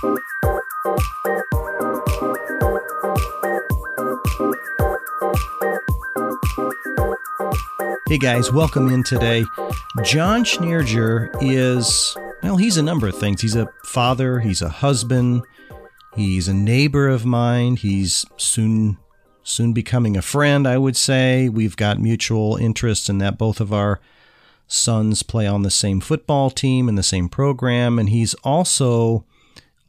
Hey guys, welcome in today. John Schneerger is, well, he's a number of things. He's a father, he's a husband, he's a neighbor of mine, he's soon soon becoming a friend, I would say. We've got mutual interests in that both of our sons play on the same football team in the same program, and he's also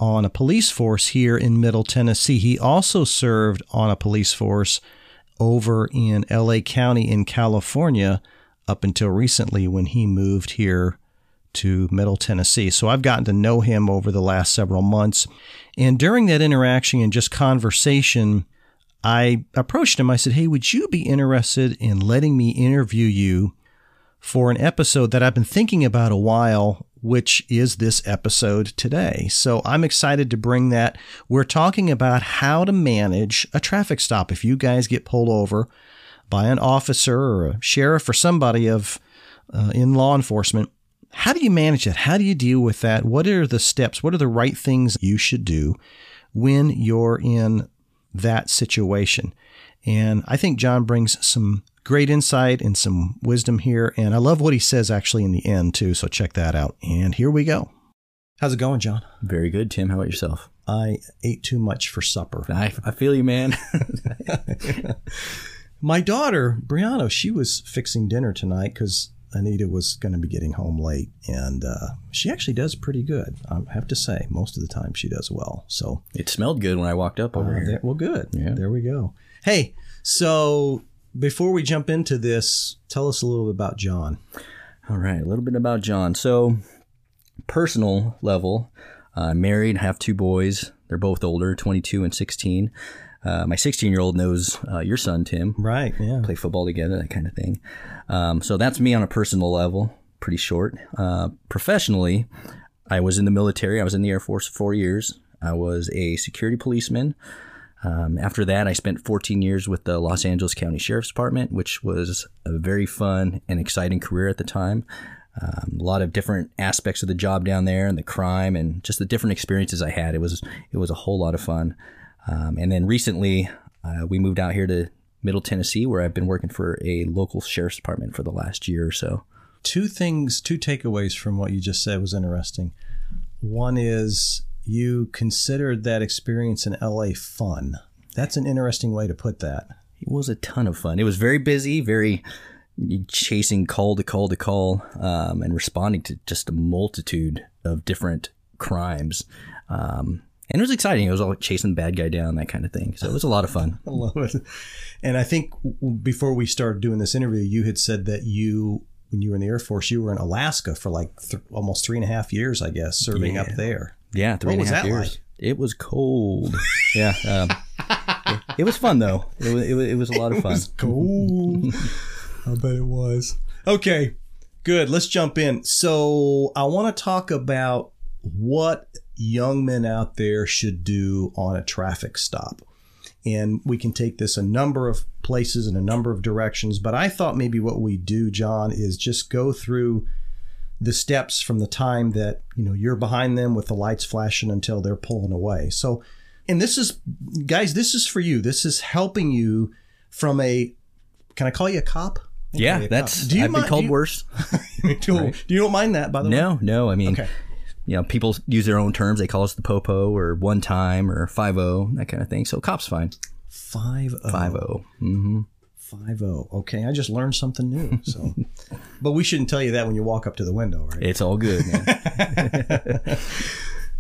on a police force here in Middle Tennessee. He also served on a police force over in LA County in California up until recently when he moved here to Middle Tennessee. So I've gotten to know him over the last several months. And during that interaction and just conversation, I approached him. I said, Hey, would you be interested in letting me interview you for an episode that I've been thinking about a while which is this episode today. So I'm excited to bring that. We're talking about how to manage a traffic stop. If you guys get pulled over by an officer or a sheriff or somebody of uh, in law enforcement, how do you manage that? How do you deal with that? What are the steps? What are the right things you should do when you're in that situation? And I think John brings some great insight and some wisdom here. And I love what he says actually in the end, too. So check that out. And here we go. How's it going, John? Very good, Tim. How about yourself? I ate too much for supper. I, I feel you, man. My daughter, Brianna, she was fixing dinner tonight because Anita was going to be getting home late, and uh, she actually does pretty good. I have to say, most of the time she does well. So it smelled good when I walked up over uh, here. There, well, good. Yeah. There we go. Hey, so before we jump into this, tell us a little bit about John. All right, a little bit about John. So, personal level, uh, married, have two boys. They're both older, 22 and 16. Uh, my 16 year old knows uh, your son, Tim. Right, yeah. Play football together, that kind of thing. Um, so, that's me on a personal level, pretty short. Uh, professionally, I was in the military, I was in the Air Force for four years. I was a security policeman. Um, after that, I spent 14 years with the Los Angeles County Sheriff's Department, which was a very fun and exciting career at the time. Um, a lot of different aspects of the job down there, and the crime, and just the different experiences I had. It was it was a whole lot of fun. Um, and then recently, uh, we moved out here to Middle Tennessee, where I've been working for a local sheriff's department for the last year or so. Two things, two takeaways from what you just said was interesting. One is you considered that experience in LA fun. That's an interesting way to put that. It was a ton of fun. It was very busy, very chasing call to call to call, um, and responding to just a multitude of different crimes. Um, and it was exciting. It was all chasing the bad guy down, that kind of thing. So it was a lot of fun. I love it. And I think before we started doing this interview, you had said that you, when you were in the Air Force, you were in Alaska for like th- almost three and a half years, I guess, serving yeah. up there. Yeah, three what and a half years. Like? It was cold. yeah, um, it, it, was fun though. It was, it was, it was a lot of fun. cold. I bet it was. Okay, good. Let's jump in. So I want to talk about what young men out there should do on a traffic stop. And we can take this a number of places in a number of directions. But I thought maybe what we do, John, is just go through the steps from the time that you know you're behind them with the lights flashing until they're pulling away. So, and this is, guys, this is for you. This is helping you from a. Can I call you a cop? Yeah, that's. Do you I've mind, been called do you, worse. do, right. do you don't mind that, by the no, way? No, no. I mean, okay. you know, people use their own terms. They call us the popo or one time or five o that kind of thing. So cops fine. Five oh. Five o. Mm-hmm. Five oh. Okay, I just learned something new. So, but we shouldn't tell you that when you walk up to the window, right? It's all good, man.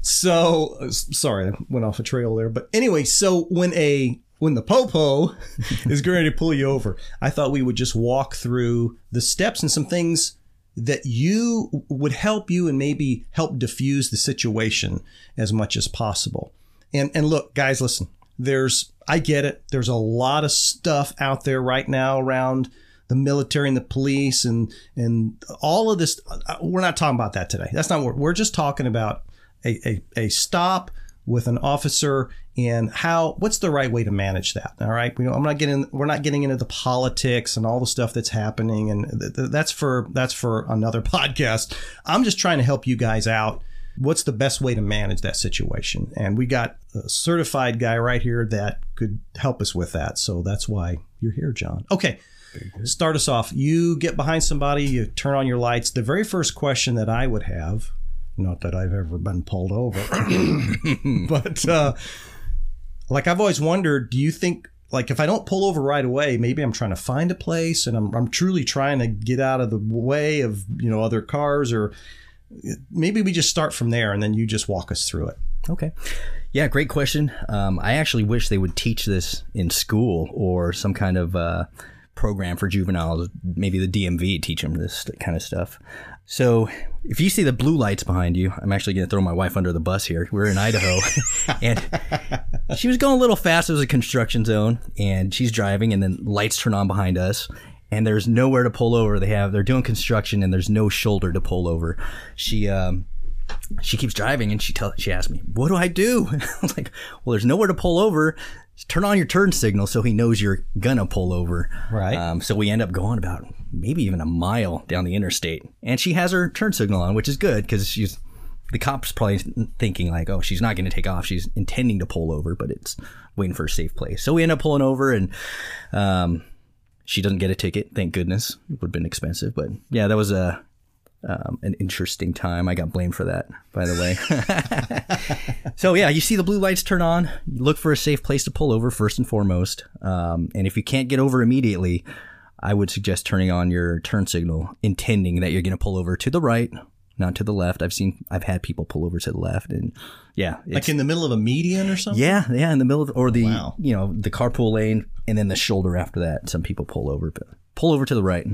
So uh, sorry, I went off a trail there. But anyway, so when a when the popo is going to pull you over, I thought we would just walk through the steps and some things that you would help you and maybe help diffuse the situation as much as possible. And and look, guys, listen. There's I get it. There's a lot of stuff out there right now around the military and the police and and all of this. uh, We're not talking about that today. That's not what we're just talking about. A, a, a stop with an officer and how what's the right way to manage that all right we, i'm not getting we're not getting into the politics and all the stuff that's happening and th- th- that's for that's for another podcast i'm just trying to help you guys out what's the best way to manage that situation? And we got a certified guy right here that could help us with that. So that's why you're here john. Okay. Start us off. You get behind somebody you turn on your lights. The very first question that i would have not that i've ever been pulled over but uh like I've always wondered, do you think like if I don't pull over right away, maybe I'm trying to find a place and I'm, I'm truly trying to get out of the way of, you know, other cars or maybe we just start from there and then you just walk us through it. Okay. Yeah, great question. Um, I actually wish they would teach this in school or some kind of uh, program for juveniles. Maybe the DMV teach them this kind of stuff. So if you see the blue lights behind you, I'm actually going to throw my wife under the bus here. We're in Idaho, and she was going a little fast. It was a construction zone, and she's driving, and then lights turn on behind us. And there's nowhere to pull over. They have they're doing construction, and there's no shoulder to pull over. She um, she keeps driving and she tell she asked me, "What do I do?" I was like, "Well, there's nowhere to pull over. Just turn on your turn signal so he knows you're gonna pull over." Right. Um, so we end up going about maybe even a mile down the interstate, and she has her turn signal on, which is good because she's the cop's probably thinking like, "Oh, she's not to take off. She's intending to pull over, but it's waiting for a safe place." So we end up pulling over and. Um, she doesn't get a ticket, thank goodness. It would have been expensive, but yeah, that was a um, an interesting time. I got blamed for that, by the way. so yeah, you see the blue lights turn on. You look for a safe place to pull over first and foremost. Um, and if you can't get over immediately, I would suggest turning on your turn signal, intending that you're going to pull over to the right, not to the left. I've seen, I've had people pull over to the left, and yeah, it's, Like in the middle of a median or something? yeah, yeah, in the middle of, or the Wow. you know the carpool lane, and then the shoulder after that. Some people pull over, but pull over to the right.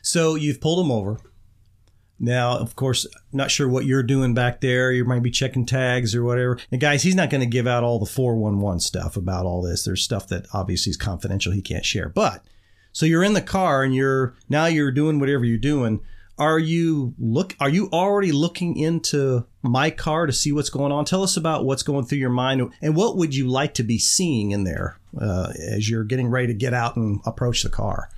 So you've pulled them over. Now, of course, not sure what you're doing back there. You might be checking tags or whatever. And guys, he's not going to give out all the 411 stuff about all this. There's stuff that obviously is confidential he can't share. But so you're in the car and you're now you're doing whatever you're doing. Are you look are you already looking into my car to see what's going on? Tell us about what's going through your mind and what would you like to be seeing in there uh, as you're getting ready to get out and approach the car?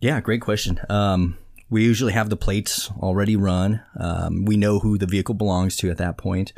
Yeah, great question. Um, we usually have the plates already run. Um, we know who the vehicle belongs to at that point.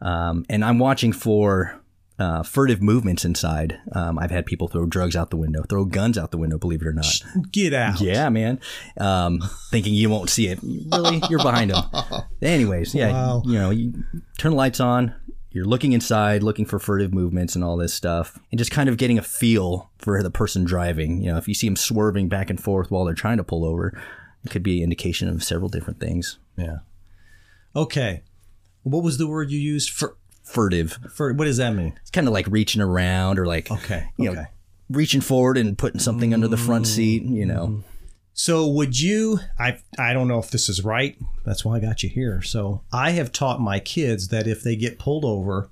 Um, and I'm watching for uh, furtive movements inside. Um, I've had people throw drugs out the window, throw guns out the window, believe it or not. Get out. Yeah, man. Um, thinking you won't see it. Really? You're behind them. Anyways, yeah, Wow. you know, you turn the lights on. You're looking inside, looking for furtive movements and all this stuff, and just kind of getting a feel for the person driving. You know, if you see them swerving back and forth while they're trying to pull over, it could be an indication of several different things. Yeah. Okay. What was the word you used for Furtive. for what does that mean? It's kind of like reaching around or like, Okay. you okay. know, reaching forward and putting something under the front mm. seat, you know. So would you I I don't know if this is right. That's why I got you here. So I have taught my kids that if they get pulled over,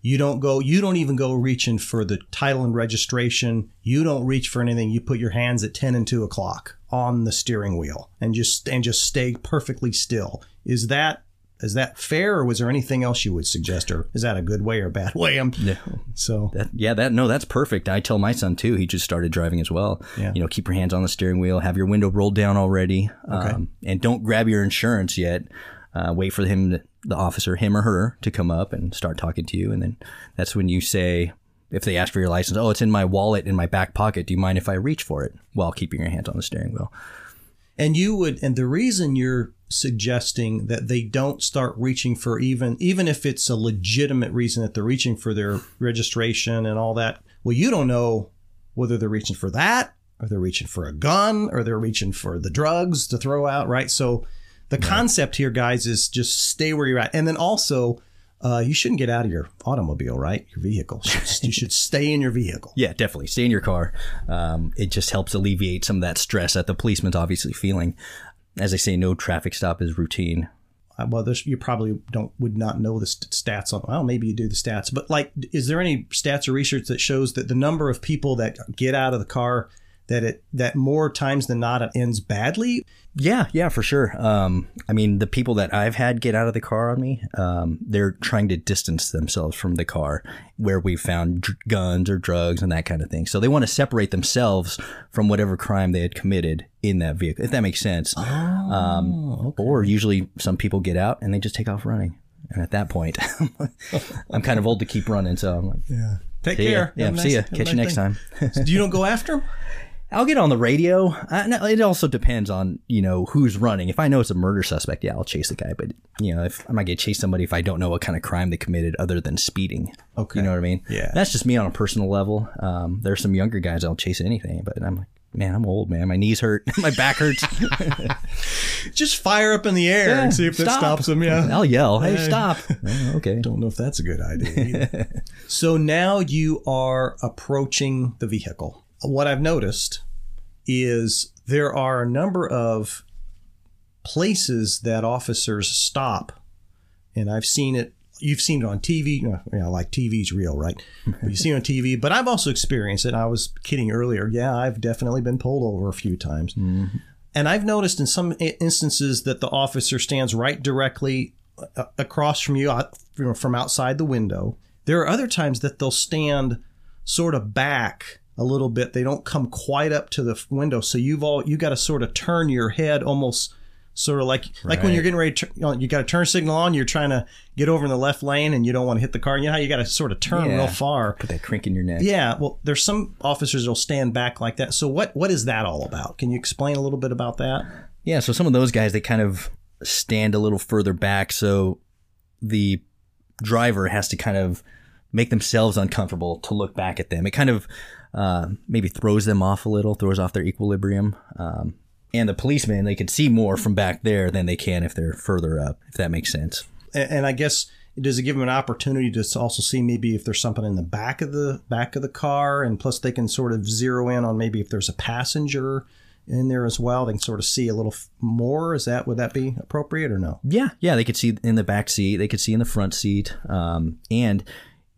you don't go you don't even go reaching for the title and registration. You don't reach for anything. You put your hands at 10 and 2 o'clock on the steering wheel and just and just stay perfectly still. Is that is that fair or was there anything else you would suggest or is that a good way or a bad way? I'm Yeah. so That, yeah, that no, that's perfect. I tell my son too. He just started driving as well. Yeah. You know, keep your hands on the steering wheel, have your window rolled down already, um, and don't grab your insurance yet. Uh, wait for him, to, the officer, him or her, to come up and start talking to you, and then that's when you say, if they ask for your license, oh, it's in my wallet in my back pocket. Do you mind if I reach for it while keeping your hands on the steering wheel? And you would, and the reason you're suggesting that they don't start reaching for even, even if it's a legitimate reason that they're reaching for their registration and all that. Well, you don't know whether they're reaching for that or they're reaching for a gun or they're reaching for the drugs to throw out, right? So the concept here, guys, is just stay where you're at. And then also, uh, you shouldn't get out of your automobile, right? Your vehicle. you should stay in your vehicle. Yeah, definitely. Stay in your car. Um, it just helps alleviate some of that stress that the policeman's obviously feeling. As I say, no traffic stop is routine. Uh, well, there's, you probably don't would not know the st- stats on. Well, maybe you do the stats, but like, is there any stats or research that shows that the number of people that get out of the car that it that more times than not it ends badly? Yeah, yeah, for sure. Um, I mean, the people that I've had get out of the car on me, um, they're trying to distance themselves from the car where we found dr- guns or drugs and that kind of thing. So they want to separate themselves from whatever crime they had committed in that vehicle, if that makes sense. Oh, um, Or usually some people get out and they just take off running. And at that point, I'm kind of old to keep running. So I'm like, Yeah. Take see ya. care. Yeah, see nice- ya. a Catch you next day. time. you don't go after them? I'll get on the radio. Uh, no, it also depends on you know who's running. If I know it's a murder suspect, yeah, I'll chase the guy. But you know, if I might get chase somebody if I don't know what kind of crime they committed other than speeding. Okay. you know what I mean? Yeah. that's just me on a personal level. Um, there's some younger guys I'll chase anything, but I'm like, man, I'm old, man. My knees hurt, my back hurts. Just fire up in the air and see if that Stop. stops them. Yeah. I'll yell, hey, Hey. stop. Oh, okay. Don't know if that's a good idea. so now you are approaching the vehicle. What I've noticed is there are a number of places that officers stop, and I've seen it. You've seen it on TV. You know, like TV's real, right? You see it on TV. But I've also experienced it. I was kidding earlier. Yeah, I've definitely been pulled over a few times. Mm-hmm. And I've noticed in some instances that the officer stands right directly uh, across from you out- you know, from outside the window. There are other times that they'll stand sort of back a little bit. They don't come quite up to the window, so you've all you got to sort of turn your head almost sort of like like when you're getting ready to, you, know, you got a turn signal on, you're trying to get over in the left lane and you don't want to hit the car. You know how you got to sort of turn Yeah. real far. Put that crink in your neck. Yeah, well, there's some officers that'll stand back like that. So what what is that all about? Can you explain a little bit about that? Yeah, so some of those guys they kind of stand a little further back, so the driver has to kind of make themselves uncomfortable to look back at them. It kind of uh, maybe throws them off a little, throws off their equilibrium. Um, and the policemen they can see more from back there than they can if they're further up, if that makes sense. and, and I guess does it give them an opportunity to also see maybe if there's something in the back of the back of the car, and plus they can sort of zero in on maybe if there's a passenger in there as well. They can sort of see a little f- more. Is that would that be appropriate or no? Yeah, yeah, they could see in the back seat, they could see in the front seat, um, and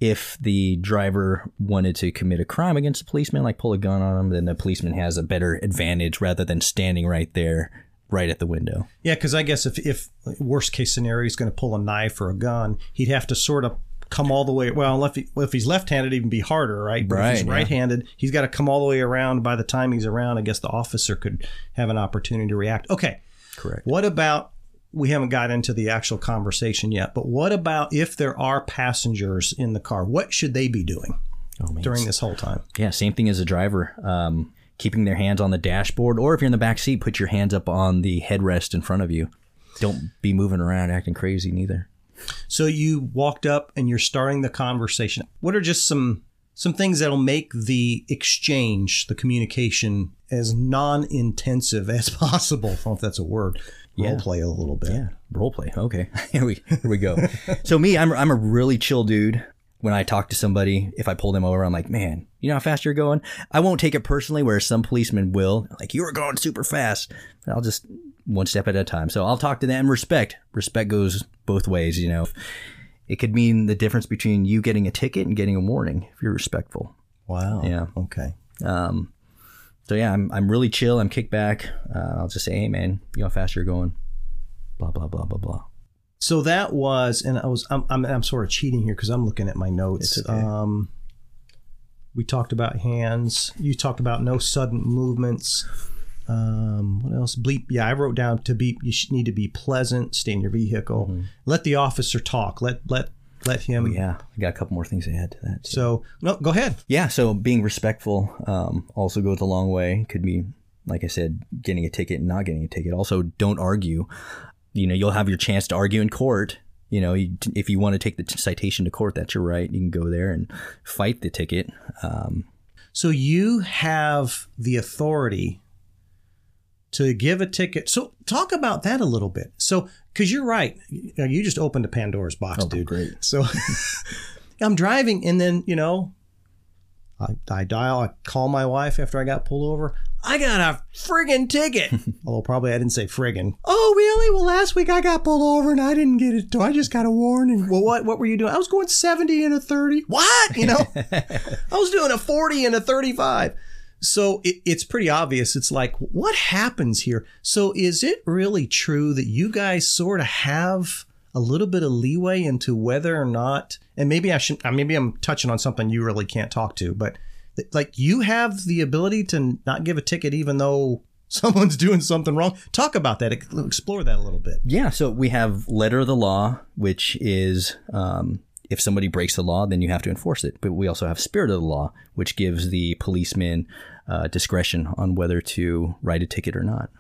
if the driver wanted to commit a crime against the policeman, like pull a gun on him, then the policeman has a better advantage rather than standing right there, right at the window. Yeah, because I guess if if worst case scenario he's going to pull a knife or a gun, he'd have to sort of come all the way. Well, if he, if he's left-handed, even be harder, right? But if he's Right, right-handed, he's got to come all the way around. By the time he's around, I guess the officer could have an opportunity to react. Okay, Correct. What about we haven't got into the actual conversation yet, but what about if there are passengers in the car? What should they be doing Oh, during this whole time? Yeah, same thing as a driver. Um, keeping their hands on the dashboard, or if you're in the back seat, put your hands up on the headrest in front of you. Don't be moving around acting crazy neither. So you walked up and you're starting the conversation. What are just some some things that'll make the exchange, the communication as non-intensive as possible? I don't know if that's a word. Role play a little bit. Yeah, role play. Okay, here we here we go. so me, I'm I'm a really chill dude. When I talk to somebody, if I pull them over, I'm like, man, you know how fast you're going. I won't take it personally, whereas some policemen will. Like you were going super fast. I'll just one step at a time. So I'll talk to them. Respect. Respect goes both ways. You know, it could mean the difference between you getting a ticket and getting a warning if you're respectful. Wow. Yeah. Okay. Um, so yeah, I'm I'm really chill. I'm kicked back. Uh, I'll just say, hey man, you know how fast you're going. Blah blah blah blah blah. So that was, and I was, I'm, I'm, I'm sort of cheating here because I'm looking at my notes. Okay. Um, we talked about hands. You talked about no sudden movements. Um, what else? Bleep. Yeah, I wrote down to be. You need to be pleasant. Stay in your vehicle. Let the officer talk. Let let let him. Mm-hmm. Yeah, I got a couple more things to add to that. too. So no, go ahead. yeah, so being respectful um, also goes a long way. Could be like I said, getting a ticket and not getting a ticket. Also, don't argue. You know, you'll have your chance to argue in court. You know, you, if you want to take the t- citation to court, that's your right. You can go there and fight the ticket. Um, So you have the authority to give a ticket. So talk about that a little bit. So because you're right, you just opened a Pandora's box, oh, dude. great. So I'm driving, and then you know, I, I dial, I call my wife after I got pulled over. I got a friggin' ticket. Although probably I didn't say friggin'. Oh, really? Well, last week I got pulled over and I didn't get it. I just got a warning. Well, what what were you doing? I was going 70 and a 30. What? You know, I was doing a 40 and a 35. So it, it's pretty obvious. It's like, what happens here? So is it really true that you guys sort of have a little bit of leeway into whether or not, and maybe I should, maybe I'm touching on something you really can't talk to, but like you have the ability to not give a ticket even though someone's doing something wrong. Talk about that. Explore that a little bit. Yeah, so we have letter of the law, which is um, if somebody breaks the law, then you have to enforce it. But we also have spirit of the law, which gives the policeman uh, discretion on whether to write a ticket or not.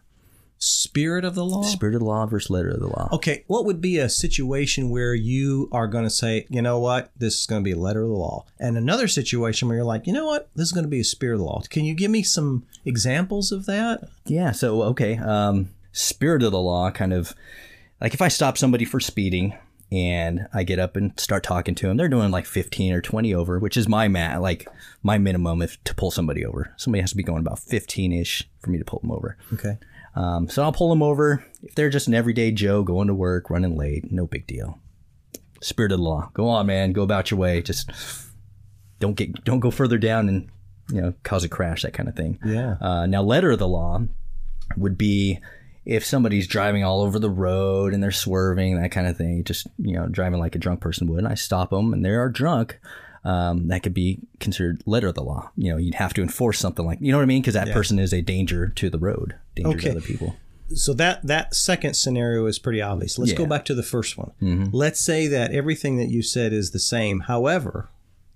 Spirit of the law. Spirit of the law versus letter of the law. Okay, what would be a situation where you are going to say, you know what, this is going to be a letter of the law, and another situation where you're like, you know what, this is going to be a spirit of the law. Can you give me some examples of that? Yeah, so okay, um, spirit of the law kind of like if I stop somebody for speeding and I get up and start talking to them, they're doing like 15 or 20 over, which is my mat, like my minimum if to pull somebody over. Somebody has to be going about 15 ish for me to pull them over. Okay. Um, so I'll pull them over. If they're just an everyday Joe going to work, running late, no big deal. Spirit of the law. Go on, man. Go about your way. Just don't get don't go further down and you know cause a crash, that kind of thing. Yeah. Uh, now, letter of the law would be if somebody's driving all over the road and they're swerving, that kind of thing, just you know driving like a drunk person would. And I stop them and they are drunk. Um, that could be considered letter of the law. You know, you'd have to enforce something like you know what I mean because that person is a danger to the road, danger Okay. to other people. So that that second scenario is pretty obvious. Let's go back to the first one. Let's say that everything that you said is the same. However,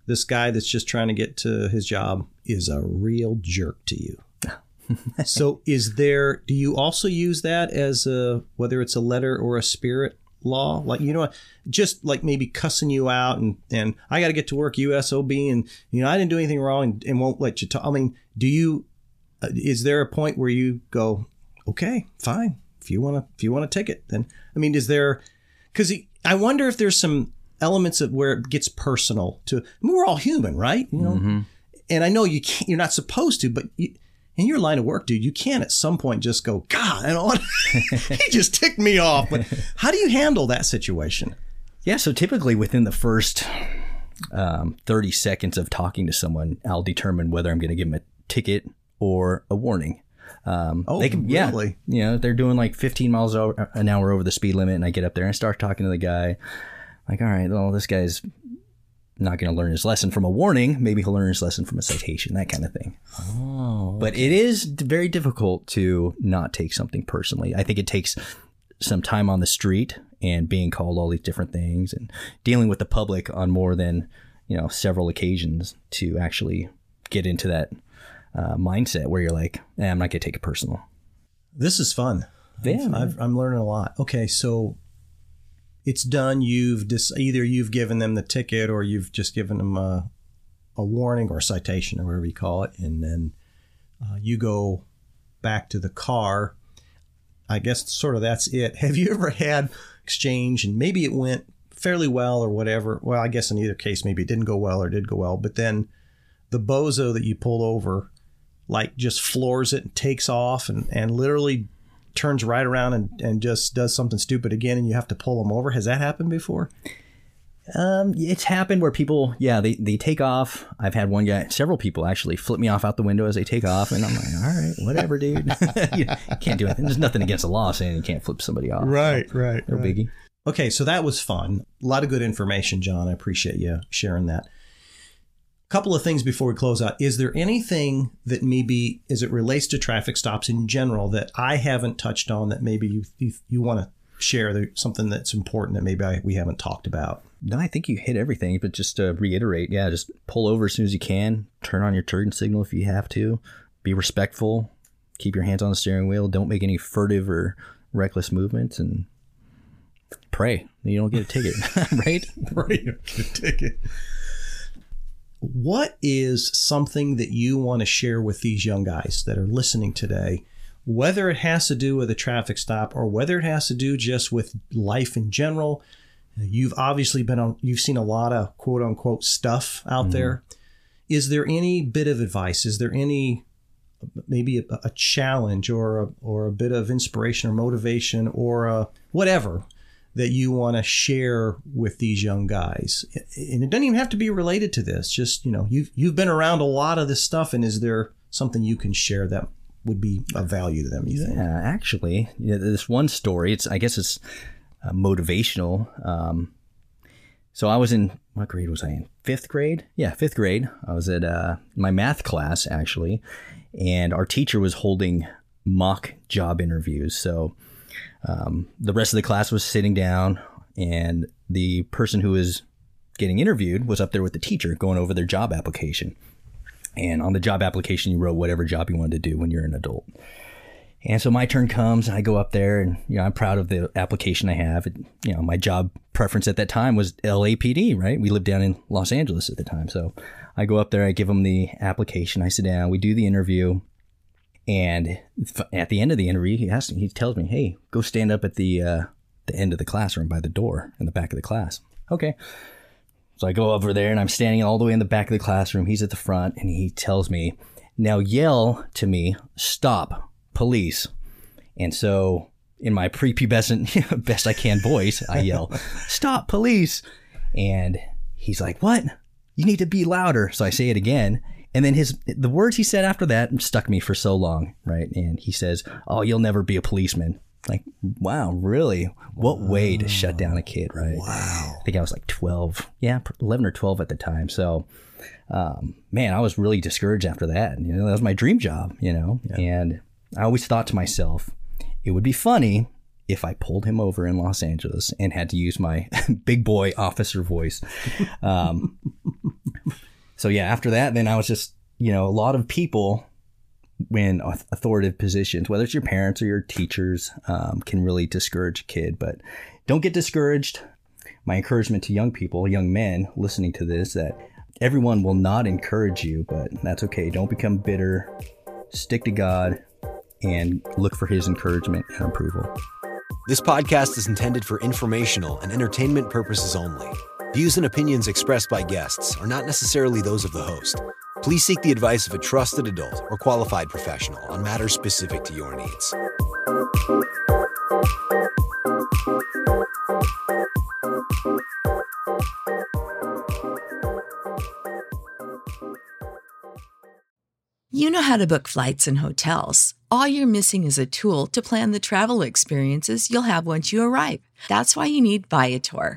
this guy that's just trying to get to his job is a real jerk to you. So is there do you also use that as a whether it's a letter or a spirit law? Like you know just like maybe cussing you out and and i got to get to work usob and you know i didn't do anything wrong and, and won't let you talk. I mean do you uh, is there a point where you go okay fine if you want to if you want a ticket then i mean is there because i wonder if there's some elements of where it gets personal to I mean, we're all human right? You know? And i know you can't you're not supposed to but you, in your line of work dude you can't at some point just go god don't he just ticked me off but how do you handle that situation Yeah, so typically within the first um, 30 seconds of talking to someone, I'll determine whether I'm going to give them a ticket or a warning. Um, Oh, they can, yeah, really? you know, they're doing like 15 miles over, an hour over the speed limit, and I get up there and start talking to the guy. Like, all right, well, this guy's not going to learn his lesson from a warning. Maybe he'll learn his lesson from a citation, that kind of thing. oh But it is very difficult to not take something personally. I think it takes some time on the street and being called all these different things and dealing with the public on more than you know several occasions to actually get into that uh, mindset where you're like, eh, I'm not gonna take it personal. this is fun Yeah, man. I've, i'm learning a lot okay so it's done you've dis- either you've given them the ticket or you've just given them a, a warning or a citation or whatever you call it and then uh, you go back to the car. I guess sort of that's it. Have you ever had exchange and maybe it went fairly well or whatever? Well i guess in either case maybe it didn't go well or did go well but then the bozo that you pulled over like just floors it and takes off and, and literally turns right around and, and just does something stupid again and you have to pull them over has that happened before Um, it's happened where people, yeah, they, they take off. I've had one guy, several people actually flip me off out the window as they take off, and I'm like, all right, whatever, dude. you can't do anything. There's nothing against the law saying you can't flip somebody off. right right No biggie. Okay, so that was fun. A lot of good information, John. I appreciate you sharing that. Couple of things before we close out. Is there anything that maybe, as it relates to traffic stops in general, that I haven't touched on that maybe you you, you want to share? Something that's important that maybe I, we haven't talked about. No, I think you hit everything, but just to reiterate, yeah, just pull over as soon as you can, turn on your turn signal if you have to, be respectful, keep your hands on the steering wheel. Don't make any furtive or reckless movements, and pray you don't get a ticket, right? Pray you get a ticket. What is something that you want to share with these young guys that are listening today? Whether it has to do with a traffic stop or whether it has to do just with life in general, you've obviously been on, you've seen a lot of quote unquote stuff out mm-hmm. there. Is there any bit of advice? Is there any maybe a, a, challenge or a, or a bit of inspiration or motivation or a, whatever that you want to share with these young guys. And it doesn't even have to be related to this just you know you've you've been around a lot of this stuff and is there something you can share that would be of value to them you think? Yeah actually yeah, this one story it's i guess it's uh, motivational um, so i was in what grade was i in? Fifth grade? Yeah fifth grade. I was at uh, my math class actually and our teacher was holding mock job interviews. So um, the rest of the class was sitting down, and the person who was getting interviewed was up there with the teacher going over their job application. And on the job application, you wrote whatever job you wanted to do when you're an adult. And so my turn comes, and I go up there, and you know I'm proud of the application I have. It, you know, my job preference at that time was LAPD. Right, we lived down in Los Angeles at the time, so I go up there, I give them the application, I sit down, we do the interview, and at the end of the interview, he me, he tells me, "Hey, go stand up at the uh, the end of the classroom by the door in the back of the class." Okay. So I go over there and I'm standing all the way in the back of the classroom. He's at the front and he tells me, "Now yell to me, stop, police." And so in my prepubescent best I can voice, I yell, "Stop, police!" And he's like, "What?" you need to be louder. So I say it again. And then his the words he said after that stuck me for so long, right? And he says, "Oh, you'll never be a policeman." Like, wow, really? What wow. way to shut down a kid, right? Wow. I think I was like 12, yeah, 11 or 12 at the time. So, um, man, I was really discouraged after that. You know, that was my dream job, you know, yeah. and I always thought to myself, it would be funny if I pulled him over in Los Angeles and had to use my big boy officer voice. Um, so yeah, after that, then I was just, you know, a lot of people in authoritative positions, whether it's your parents or your teachers, um, can really discourage a kid. But don't get discouraged. My encouragement to young people, young men listening to this, that everyone will not encourage you, but that's okay. Don't become bitter. Stick to God and look for His encouragement and approval. This podcast is intended for informational and entertainment purposes only. Views and opinions expressed by guests are not necessarily those of the host. Please seek the advice of a trusted adult or qualified professional on matters specific to your needs. You know how to book flights and hotels. All you're missing is a tool to plan the travel experiences you'll have once you arrive. That's why you need Viator.